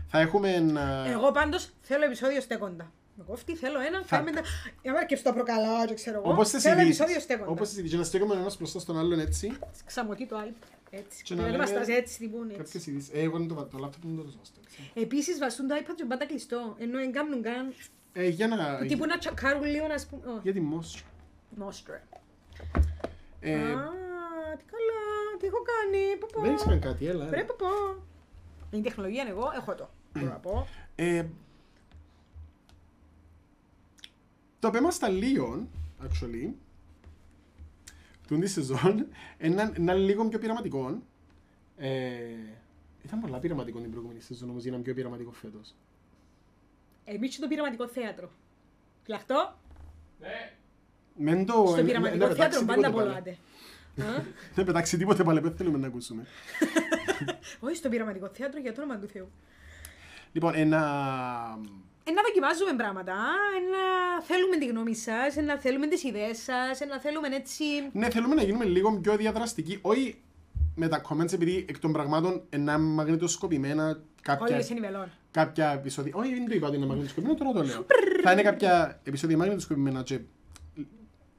Θα έχουμε ένα... Εγώ πάντως θέλω επεισόδιο στέκοντα. Εγώ αυτή θέλω ένα, Θα- φάμε τα. Για να και στο προκαλάω, και ξέρω εγώ. Όπως τις θέλω ειδήσεις. επεισόδιο στέκοντα. Όπως τις ειδήσεις. Να στέκουμε ένας μπροστά στον άλλον έτσι. Ξαμωτεί το iPad. Έτσι. Και να Δεν λέμε βαστάς έτσι, τυπούν έτσι. Κάποιες ειδήσεις. Ε, εγώ είναι το, το laptop είναι το σωστό. έτσι. Επίσης βαστούν το iPad και πάντα κλειστό. Ενώ δεν κάνουν καν. Ε, για να... Τύπου να τσακάρουν λίγο να πούμε. Ω, Για τη Moss. Μόστρε. Ε, Α, τι καλά, τι έχω κάνει. Πω, πω. δεν ήξερα κάτι, έλα. έλα. Πρέπει να πω. Είναι τεχνολογία εγώ, έχω το. Μπορώ να πω. Ε, το πέμα στα Λίον, actually, του τη σεζόν, ένα, ένα λίγο πιο πειραματικό. Ε, ήταν πολλά πειραματικό την προηγούμενη σεζόν, όμως γίναμε πιο πειραματικό φέτος. Εμείς και το πειραματικό θέατρο. Φυλαχτώ, Ναι. Μεν το... στο ε, να πειραματικό πετάξει θέατρο πάντα τίποτε πάλι. πολλάτε. Α, Να πετάξει τίποτε πάλι, δεν θέλουμε να ακούσουμε. Όχι στο πειραματικό θέατρο για το όνομα του Θεού. Λοιπόν, ένα... Ε, να δοκιμάζουμε πράγματα, ε, να θέλουμε τη γνώμη σας, ε, να θέλουμε τις ιδέες σας, ε, να θέλουμε έτσι... Ναι, θέλουμε να γίνουμε λίγο πιο διαδραστικοί, όχι με τα comments, επειδή εκ των πραγμάτων είναι μαγνητοσκοπημένα κάποια Όλες είναι μελών. κάποια επεισόδια. Όχι, δεν το είπα ότι είναι μαγνητοσκοπημένο, τώρα το λέω. θα είναι κάποια επεισόδια μαγνητοσκοπημένα και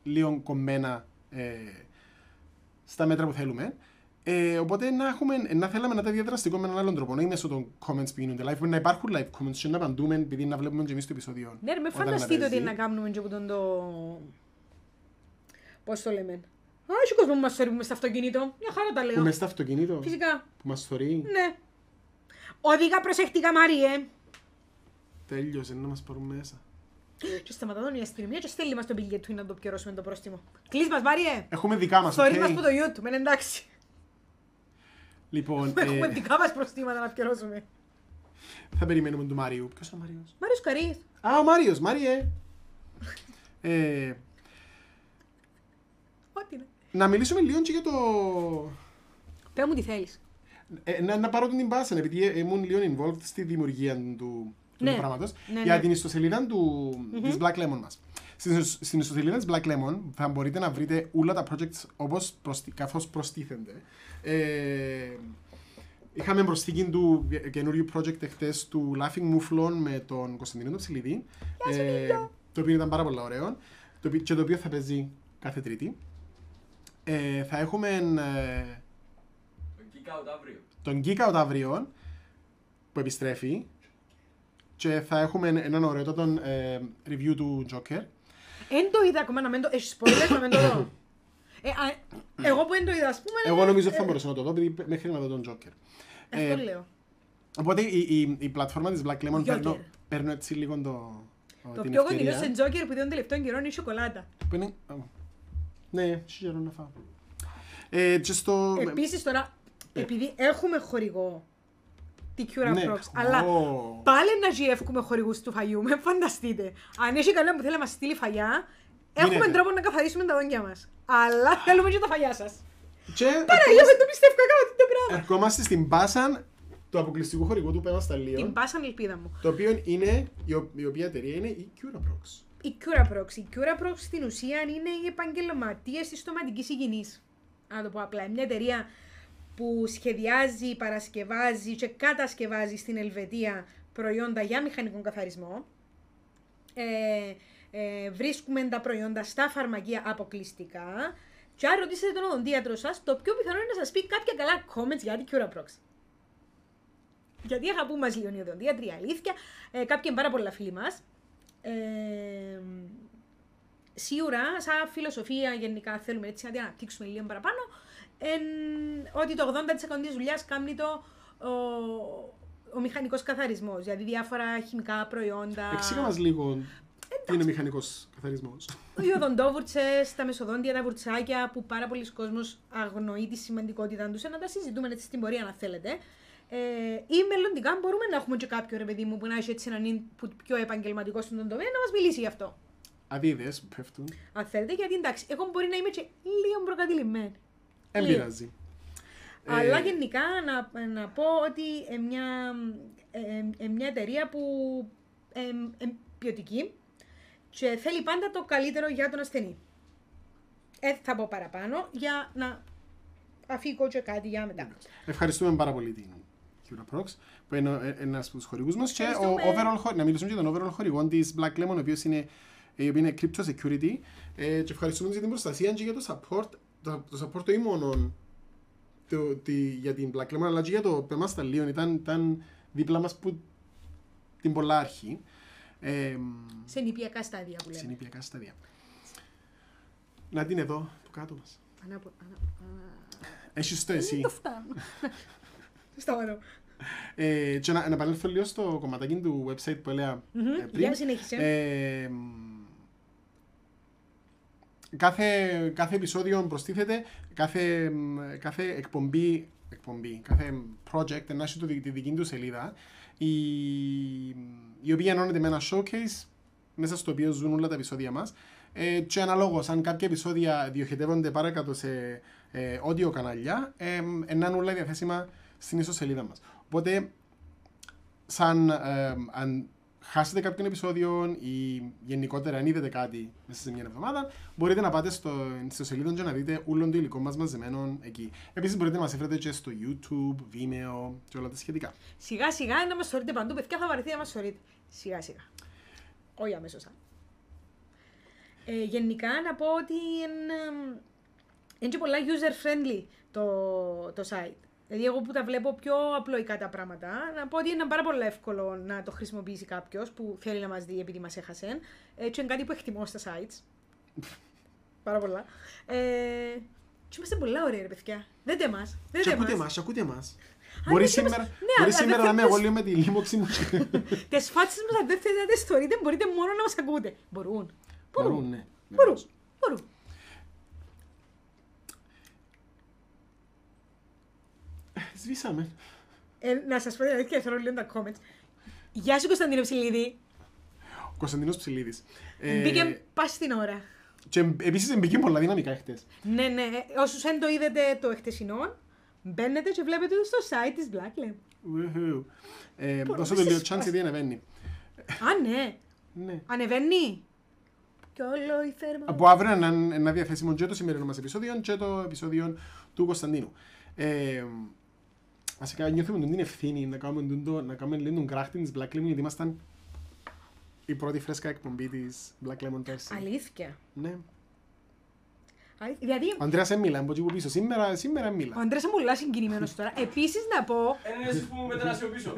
λίγο κομμένα ε, στα μέτρα που θέλουμε. Ε, οπότε να, έχουμε, να θέλαμε να τα διαδραστικό με έναν άλλον τρόπο, όχι μέσω των comments που γίνονται live. Μπορεί να υπάρχουν live comments και να απαντούμε επειδή να βλέπουμε και εμείς το επεισόδιο. Ναι, ρε, με όταν φανταστείτε ότι παίζει. να κάνουμε και αυτόν το... Πώς το λέμε. Α, έχει κόσμος που μας θορύβουμε στο αυτοκίνητο. Μια χαρά τα Που λέω. μες στο αυτοκίνητο, Φυσικά. που μας θωρεί, Ναι. Οδηγά προσεκτικά, Μάριε. τέλειωσε να μας πάρουν μέσα. Και σταματά τον η αστυνομία και στέλνει μας το μπιλιέτ του να το πιερώσουμε το πρόστιμο. Κλείς μας, Μάριε. Έχουμε δικά μας, Θορύβει οκ. μας από το YouTube, είναι εντάξει. Λοιπόν, Έχουμε ε, δικά μας προστίματα να πιερώσουμε. θα περιμένουμε τον Μάριου. Ποιος είναι ο Μάριος; Μάριος Καρύς. Α, ο Μάριος, Μάριε. Ε, Ό,τι είναι. Να μιλήσουμε λίγο και για το... Πες μου τι θέλεις. Ε, να, να πάρω την πάσα, επειδή ε, ήμουν λίγο involved στη δημιουργία του, του Ναι. πράγματος, Ναι, για ναι. την ιστοσελίδα του, της Black Lemon μας. Στην, ισο- στην ιστοσελίδα της Black Lemon θα μπορείτε να βρείτε όλα τα projects όπως προστι, καθώς προστίθενται. Ε, είχαμε προσθήκη του ε, καινούριου project εχθές του Laughing Mouflon με τον Κωνσταντινό τον Ψιλίδη, ε, το οποίο ήταν πάρα πολύ ωραίο το, οποίο- και το οποίο θα παίζει κάθε Τρίτη. Ε, θα έχουμε ε, Kick out αύριο. τον Geek Out αύριο που επιστρέφει και θα έχουμε έναν ωραίο τον ε, review του Joker. Εν το είδα ακόμα να μην το... Έχεις spoilers να μην το δω. Ε, α, εγώ που δεν το είδα, ας πούμε... Εγώ νομίζω ότι θα μπορούσα να το δω επειδή μέχρι να δω τον Joker. Αυτό Ε, λέω. Οπότε η, η, η πλατφόρμα της Black Lemon Joker. παίρνω, παίρνω έτσι λίγο το, Το την πιο κοντινό ευκαιρία. σε Joker που είδα τον τελευταίο καιρό είναι η σοκολάτα. Που είναι... α, Ναι, έχει καιρό να φάω. Ε, και στο... Επίσης τώρα, επειδή έχουμε χορηγό τη Cura Ναι. Prox, αλλά Ω. πάλι να γεύκουμε χορηγούς του φαγιού, με φανταστείτε. Αν έχει κανένα που θέλει να μας στείλει φαγιά, έχουμε Γίνεται. τρόπο να καθαρίσουμε τα δόντια μας. Αλλά θέλουμε και τα φαγιά σας. Και Παραγία, δεν το πιστεύω κάνω αυτό το πράγμα. ερχόμαστε στην πάσα του αποκλειστικού χορηγού του Πέμα Την Σταλίων, πάσαν ελπίδα μου. το οποίο είναι, η, ο- η οποία εταιρεία είναι η Cura Prox. Η Cura Prox. Η Cura Prox στην ουσία είναι οι επαγγελματίες της στοματικής υγιεινής. Να το πω απλά. Είναι μια εταιρεία που σχεδιάζει, παρασκευάζει και κατασκευάζει στην Ελβετία προϊόντα για μηχανικό καθαρισμό. Ε, ε, βρίσκουμε τα προϊόντα στα φαρμακεία αποκλειστικά. Και αν ρωτήσετε τον οδοντίατρο σας, το πιο πιθανό είναι να σας πει κάποια καλά comments για την Cura Prox. Γιατί αγαπούμε μας λίγο οι οδοντίατροι, αλήθεια. Ε, κάποιοι είναι πάρα πολλά φίλοι μας. Ε, σίγουρα, σαν φιλοσοφία γενικά θέλουμε έτσι να την αναπτύξουμε λίγο παραπάνω, εν, ότι το 80% της δουλειάς κάνει το ο, ο μηχανικός καθαρισμός, δηλαδή διάφορα χημικά προϊόντα, Εξήγα μας λίγο τι είναι μηχανικός καθαρισμός. οι οδοντόβουρτσες, τα μεσοδόντια, τα βουρτσάκια που πάρα πολλοί κόσμος αγνοεί τη σημαντικότητα τους, ε, να τα συζητούμε έτσι στην πορεία αν θέλετε. Ε, ή μελλοντικά μπορούμε να έχουμε και κάποιο ρε παιδί μου που να έχει έτσι έναν input πιο επαγγελματικό στον τομέα να μας μιλήσει γι' αυτό. Αδίδες που πέφτουν. Αν θέλετε, γιατί εντάξει, εγώ μπορεί να είμαι και λίγο προκατηλημένη. Δεν Λίγο. πειράζει. Αλλά Ε, γενικά να, να πω ότι ε, μια, ε, ε, μια εταιρεία που ε, ε, ποιοτική και θέλει πάντα το καλύτερο για τον ασθενή. Ε, θα πω παραπάνω για να αφήκω και κάτι για μετά. Ευχαριστούμε πάρα πολύ την Cura Prox, που είναι ε, ένας από τους χορηγούς μας και ο Ευχαριστούμε. overall, χο- να μιλήσουμε για τον overall χορηγό της Black Lemon, ο οποίος είναι, η οποία είναι crypto security ε, και ευχαριστούμε για την προστασία και για το support, το, το support όχι μόνο το, τη, για την Black Lemon, αλλά και για το πεμάς στα Λίον, ήταν, ήταν δίπλα μας που την πολλά αρχή. Ε, Σε νηπιακά στάδια που λέμε. συνήπιακά στάδια. Να την εδώ, του κάτω μας. Ανάπο- ανα- ανα- Έχεις το εσύ. Δεν το φτάνω. Σταματώ. Ε, και να, να επανέλθω λίγο στο κομματάκι του website που έλεγα Μμμ, ε, πριν. Για συνέχισε. Ε, μ, κάθε, κάθε επεισόδιο προστίθεται, κάθε, μ, κάθε εκπομπή, εκπομπή, κάθε project να έχει το, δι- τη δική του σελίδα, η, η οποία ενώνεται με ένα showcase μέσα στο οποίο ζουν όλα τα επεισόδια μας ε, και αναλόγως αν κάποια επεισόδια διοχετεύονται παρακάτω σε ε, audio κανάλια ε, ε, να είναι όλα διαθέσιμα στην ιστοσελίδα μας. Οπότε σαν ε, αν χάσετε κάποιο επεισόδιο ή γενικότερα αν είδετε κάτι μέσα σε μια εβδομάδα, μπορείτε να πάτε στο, στο σελίδα και να δείτε όλο το υλικό μας μαζεμένο εκεί. Επίσης μπορείτε να μας βρείτε και στο YouTube, Vimeo και όλα τα σχετικά. Σιγά σιγά να μας σωρείτε παντού. Παιδιά θα βαρεθεί να μας σωρείτε. Σιγά σιγά. Όχι αμέσως. α. Ε, γενικά να πω ότι είναι, είναι και πολλά user friendly το, το site. Δηλαδή εγώ που τα βλέπω πιο απλοϊκά τα πράγματα, να πω ότι είναι πάρα πολύ εύκολο να το χρησιμοποιήσει κάποιος που θέλει να μας δει επειδή μας έχασε. Ε, και είναι κάτι που εκτιμώ στα sites. πάρα πολλά. Ε, και είμαστε πολλά ωραία ρε παιδιά. Δείτε μας. Και Δείτε ακούτε μας. μας, ακούτε μας. Αν Μπορεί δεν είμαστε- σήμερα, Ναι, μπορεί αλλά σήμερα δεν να είμαι θέλεις- εγώ λίγο με τη λίμωξη μου. Τις φάτσες μας αν δεν θέλετε να τις θεωρείτε μπορείτε μόνο να μας ακούτε. Μπορούν. Μπορούν, ναι. Μπορούν. Μπορούν. Σβήσαμε. Ε, να σας πω την αλήθεια, θέλω λίγο τα comments. Γεια σου Κωνσταντίνο Ψηλίδη. Ο Κωνσταντίνος Ψηλίδης. Ε, Μπήκε πας στην ώρα. Και επίσης μπήκε πολλά δυναμικά χτες. Ναι, ναι. Όσους δεν το είδατε το εχτεσινό, μπαίνετε και βλέπετε το στο site της Black Lab. Ουιχου. Ε, Μπορώ Δώσε να το λίγο σε chance γιατί ανεβαίνει. Α, ναι. Ναι. Ανεβαίνει. Κι όλο η θέρμα. Από αύριο να είναι ένα διαθέσιμο και το σημερινό μας επεισόδιο και το επεισόδιο του Κωνσταντίνου. Ε, βασικά νιώθουμε την ευθύνη να κάνουμε, τον- το, να κάνουμε λίγο τον κράχτη της Black Lemon γιατί ήμασταν η πρώτη φρέσκα εκπομπή της Black Lemon πέρσι. Αλήθεια. Ναι. Αλήθεια. Δηλαδή, Ο Ανδρέας δεν μιλά, από εκεί που πίσω. Σήμερα, σήμερα ο μιλά. Αντρέας είναι πολύ συγκινημένος τώρα. Επίσης να πω, Είναι εσείς που μου πέτε να σιωπήσω.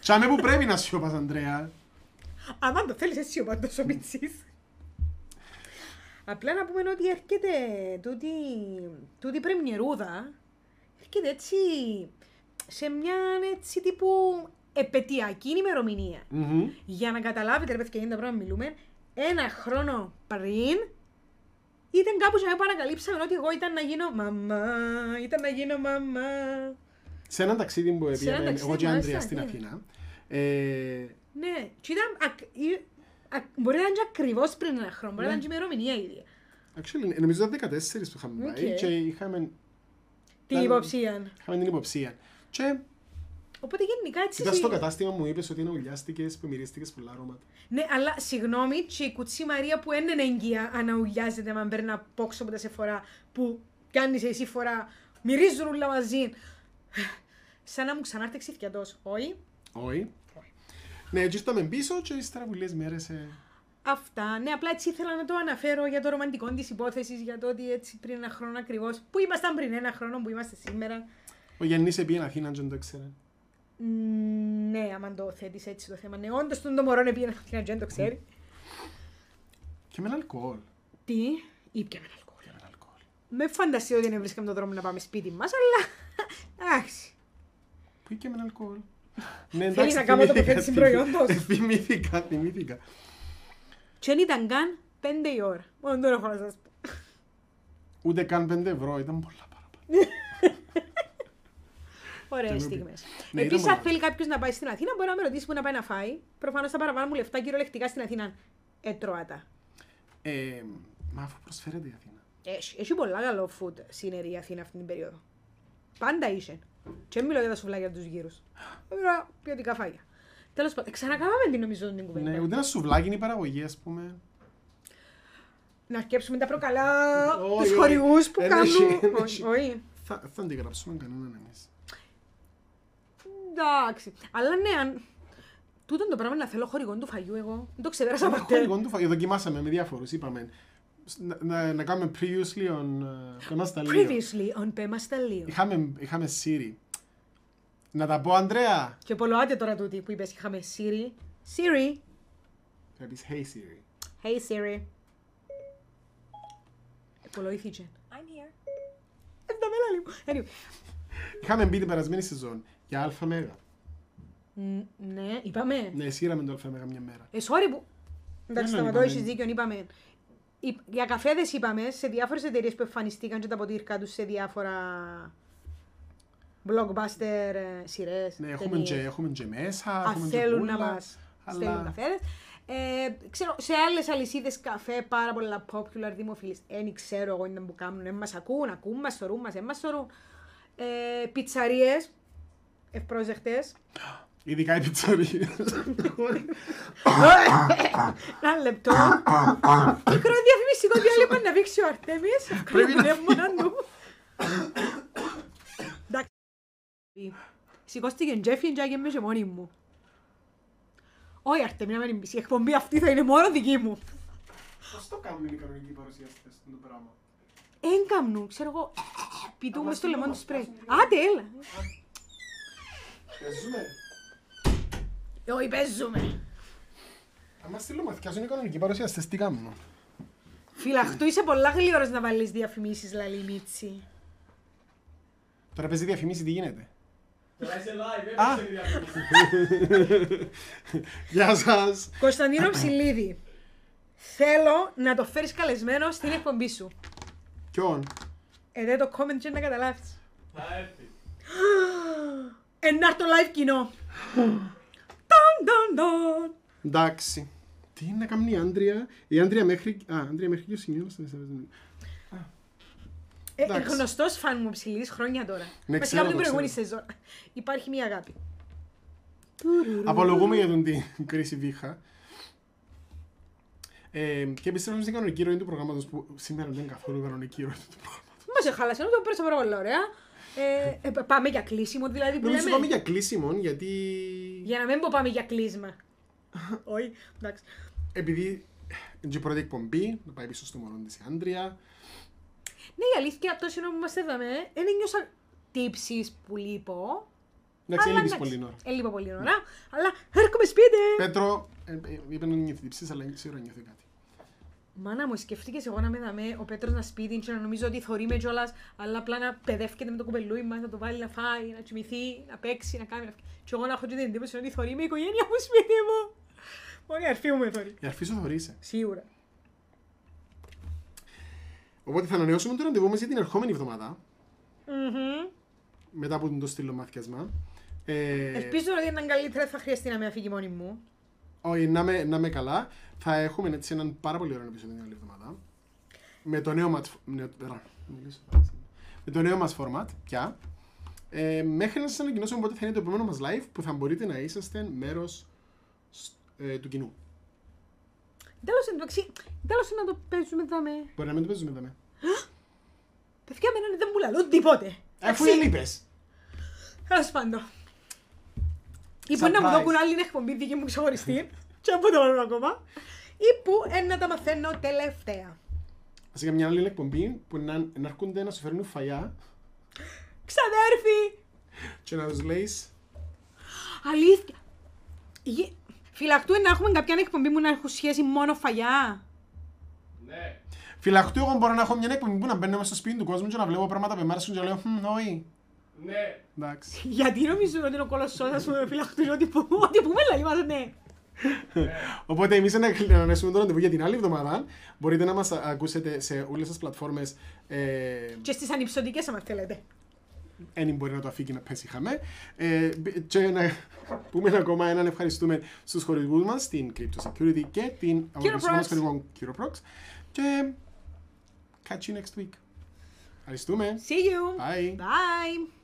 Τσάμε που πρέπει να σιωπάς, Ανδρέα. άμα το θέλεις εσύ ο πάντως ο Μιτσής. Απλά να πούμε ότι έρχεται τούτη, τούτη πρεμιερούδα, έρχεται έτσι σε μια έτσι τύπου επετειακή ημερομηνία. Μμμ. Για να καταλάβετε ρε παιδιά, είναι τα πράγματα που μιλούμε, ένα χρόνο πριν ήταν κάπου και που ανακαλύψαμε ότι εγώ ήταν να γίνω μαμά, ήταν να γίνω μαμά. Σε έναν ταξίδι που Σε έναν πήγαμε ταξίδι εγώ και η που Άντρια ήμασταν, στην ναι. Αθήνα. Ε, Ναι, και ήταν, ακ, ή- ακ- μπορεί να ήταν και ακριβώς πριν ένα χρόνο, μπορεί να Ναι. ήταν και η ημερομηνία ίδια. actually, νομίζω ήταν 14 που είχαμε πάει Οκ. και είχαμε, Την Ήταν- υποψία. είχαμε την υποψία. Και Οπότε γενικά έτσι... ήταν συ- στο κατάστημα μου είπες ότι είναι ουλιάστηκες που μυρίστηκες πολλά αρώματα. Ναι, αλλά συγγνώμη, και η κουτσή Μαρία που είναι έγκυα αναουλιάζεται με παίρνει να πόξω από τα σε φορά που κάνεις εσύ φορά, μυρίζουν όλα μαζί. Σαν να μου ξανάρθει ξυφιατός. Όχι; Όχι. Ναι, έτσι ήρθαμε πίσω και ύστερα από λίγες μέρες... ε, Αυτά. Ναι, απλά έτσι ήθελα να το αναφέρω για το ρομαντικό της υπόθεσης, για το ότι έτσι πριν ένα χρόνο ακριβώς. Που ήμασταν πριν ένα χρόνο, που είμαστε σήμερα. Ο Γιάννης επήγαινε Αθήνα και δεν το ήξερε. Μ, Ναι, άμα το θέτεις έτσι το θέμα. Ναι, όντως τον το μωρό είναι πήγαινε να δεν το ξέρει. Και με ένα αλκοόλ. Τι, ήπια με αλκοόλ. Και με ένα αλκοόλ. Με φανταστεί ότι δεν βρίσκαμε τον δρόμο να πάμε σπίτι μας, αλλά. Εντάξει. Που είχε με ένα αλκοόλ. Ναι, Θέλεις να κάνω θυμήθηκα, τοποθέτηση θυμη- προϊόντος; Θυμήθηκα, θυμήθηκα. Και δεν ήταν καν πέντε η ώρα. Μόνο τώρα έχω να σας πω. Ούτε καν 5 ευρώ, ήταν πολλά παραπάνω. Ωραίες Τελείω. στιγμές. Ναι, Επίσης, ήταν αν πολλά. θέλει κάποιος να πάει στην Αθήνα, μπορεί να με ρωτήσει που να πάει να φάει. Προφανώς τα παραπάνω μου λεφτά κυριολεκτικά στην Αθήνα. Έτρωατα. Ε, μα αφού προσφέρεται η Αθήνα. Έχει, έχει πολλά καλό food scenery η Αθήνα αυτή την περίοδο. Πάντα είσαι. Και μην μιλώ για τα σουβλάκια τους γύρους. Ωραία, ποιοτικά φάγια. Τέλος πάντων, ξανακάμαμε την νομίζω την κουβέντα. Ναι, ούτε ένα σουβλάκι είναι η παραγωγή, ας πούμε. Να αρκέψουμε τα προκαλά Όχι, τους όχι. χορηγούς που Εν κάνουν. έχει, εν Όχι, έχει. Όχι. Θα, θα αντιγράψουμε κανέναν εμείς. Εντάξει. Αλλά ναι, αν... Τούτον το πράγμα να θέλω χορηγό του φαγιού εγώ. Δεν το ξεπέρασα Ένα ποτέ. χορηγό του φα- Δοκιμάσαμε με διάφορους, είπαμε. Να, να, να κάνουμε previously on... ε, πες μας τα λίγο. Previously on Πέμας Σταλίου. Είχαμε, είχαμε Siri. Να τα πω, Ανδρέα. Και πολλοάτε τώρα τούτη που είπες είχαμε Siri. Siri. Θα πεις, hey Siri. Hey Siri. Επολοήθηκε. I'm here. Εν τα μέλα λίγο. Anyway. Είχαμε μπει την περασμένη σεζόν για αλφα μέγα. Μ, Ναι, είπαμε. Ναι, σύραμε το αλφα μέγα μια μέρα. Ε, sorry που... Εντάξει, Δεν σταματώ, είπαμε. έχεις δίκιο, είπαμε. Είπ- Για καφέδες είπαμε σε διάφορες εταιρείες που εμφανιστήκαν και τα ποτήρκα τους σε διάφορα blockbuster ε, σειρές. Ναι, έχουμε ταινίες. και, έχουμε και μέσα, Αν έχουμε και θέλουν να πουλα, μας αλλά- στέλνουν καφέδες. Ε, ξέρω, σε άλλες αλυσίδες καφέ πάρα πολλά popular δημοφιλείς. Δεν ξέρω εγώ είναι που κάνουν. Δεν μας ακούν, ακούν μας, θωρούν μας, δεν μας θωρούν. Ε, πιτσαρίες, ευπρόσδεκτες. Ειδικά οι πιτσαρίες. Ένα λεπτό. Μικρό διαφημιστικό διάλειμμα να δείξει ο Αρτέμις. Πρέπει να Πνεύμονα του. Εντάξει. Σηκώστηκε η Τζέφι και άγιε με και μόνη μου. Όχι Αρτέμι να μην πεις, η εκπομπή αυτή θα είναι μόνο δική μου. Πώς το κάνουν οι κανονικοί παρουσιαστές το πράγμα; Εν καμνού, ξέρω εγώ, πιτούμε Αλλά στο λαιμό του στείλω σπρέι. μας, Άντε, έλα. Παίζουμε. Όχι, παίζουμε. Αν στείλω μαθηκιάζουν οι κανονικοί παρουσιαστές, τι κάνουν; Φυλαχτού, είσαι πολλά γλύωρος να βάλεις διαφημίσεις, λαλή Μίτσι. Τώρα παίζει διαφημίση, τι γίνεται; Τώρα είσαι live, Α. έπαιξε η διαφήμιση. Γεια σας. Κωνσταντίνο Ψηλίδη, θέλω να το φέρεις καλεσμένο στην εκπομπή σου. Ποιον; Ε, δεν το comment και να καταλάβεις. Θα έρθει. Ενάρ το live κοινό. Ταν, ταν, ταν. Εντάξει. Τι είναι να κάνει η Άντρια. Η Άντρια μέχρι... Α, Άντρια μέχρι και ο Σινιώνας θα Ε, Εντάξει. γνωστός φαν μου ψηλής χρόνια τώρα. Ναι, Βασικά ξέρω, από την το προηγούμενη ξέρω. σεζόν. Υπάρχει μια αγάπη. Απολογούμε για τον την κρίση βήχα. Ε, και επιστρέφουμε στην κανονική ροή του προγράμματος που σήμερα δεν είναι καθόλου κανονική ροή του προγράμματος. Μας εχάλασε, το πέρασα πάρα πολύ ωραία. Ε, ε, πάμε για κλείσιμο δηλαδή που Νομίζω λέμε. πάμε για κλείσιμο γιατί Για να μην πω πάμε για κλείσμα. Όχι, εντάξει. επειδή είναι η πρώτη εκπομπή, να πάει πίσω στο μωρό της η Άντρια. Ναι, η αλήθεια, τόσο ώρα που μας έδαμε, δεν νιώσα τύψεις που λείπω. Εντάξει, αλλά έλειπες εντάξει, πολύ ώρα. Έλειπα πολύ ώρα, αλλά έρχομαι σπίτι. Πέτρο, ε, ε, είπε να νιώθει τύψεις, αλλά σίγουρα νιώθει κάτι. Μάνα μου, σκεφτήκες εγώ να με δαμέ ο Πέτρος να σπίτι και να νομίζω ότι θωρεί με κιόλας, αλλά απλά να παιδεύκεται με το κουπελούι μας, να το βάλει να φάει, να κοιμηθεί, να παίξει, να κάνει. Και εγώ να έχω και την εντύπωση ότι θωρεί με η οικογένεια μου σπίτι μου. Μόνο η αρφή μου με θωρεί. Η αρφή σου θωρείσαι. Σίγουρα. Οπότε θα ανανεώσουμε το ραντεβού μας για την ερχόμενη εβδομάδα, Μμμ. μετά από το στήλο μαθιασμά. Ε, Ελπίζω ότι ήταν καλύτερα, θα χρειαστεί να με αφήγει μόνη μου. Όχι, να είμαι, να είμαι καλά. Θα έχουμε έτσι έναν πάρα πολύ ωραίο επεισόδιο την άλλη εβδομάδα. Με το νέο μας, νέο, ρα, μιλήσω. με το νέο μας format πια. Ε, μέχρι να σας ανακοινώσουμε πότε θα είναι το επόμενο μας live που θα μπορείτε να είσαστε μέρος σ- ε, του κοινού. Τέλος, εντάξει, τέλος να το παίζουμε δαμέ. Μπορεί να μην το παίζουμε εδώ. Παιδιά, με δεν μου λαλούν τίποτε. Αφού Εντάξει. έλειπες. Τέλος πάντων. Ή που να μου Surprise. δώκουν άλλη εκπομπή δική μου ξεχωριστή. Και από το όλο ακόμα. Ή που ε, να τα μαθαίνω τελευταία. Βασικά μια άλλη εκπομπή που να, να έρχονται να σου φέρνουν φαγιά Ξαδέρφη! και να τους λέεις Αλήθεια. Γε- Φυλακτού να έχουμε κάποια εκπομπή που να έχουν σχέση μόνο φαγιά; Ναι. Φυλαχτού εγώ μπορώ να έχω μια εκπομπή που να μπαίνω μέσα στο σπίτι του κόσμου και να βλέπω πράγματα που μ' άρεσουν και να λέω «Χμ, όχι. Ναι. Εντάξει. Γιατί νομίζουν ότι είναι ο κολοσσός ας πούμε φυλακτού ότι που- ότι πούμε λέει μας ναι. Οπότε εμείς να ανανέσουμε το ραντεβού για την άλλη εβδομάδα. Μπορείτε να μας α- ακούσετε σε όλες τις πλατφόρμες. Ε, Και στις ανυψωτικές άμα θέλετε. Ένι μπορεί να το αφήγει να πέσει χαμέ. Ε, μπ- και να πούμε ακόμα έναν ευχαριστούμε στους χορηγούς μας, την Crypto Security και την αγοραστικό μας χορηγό Curoprox. Και catch you next week. Ευχαριστούμε. See you. Bye. Bye.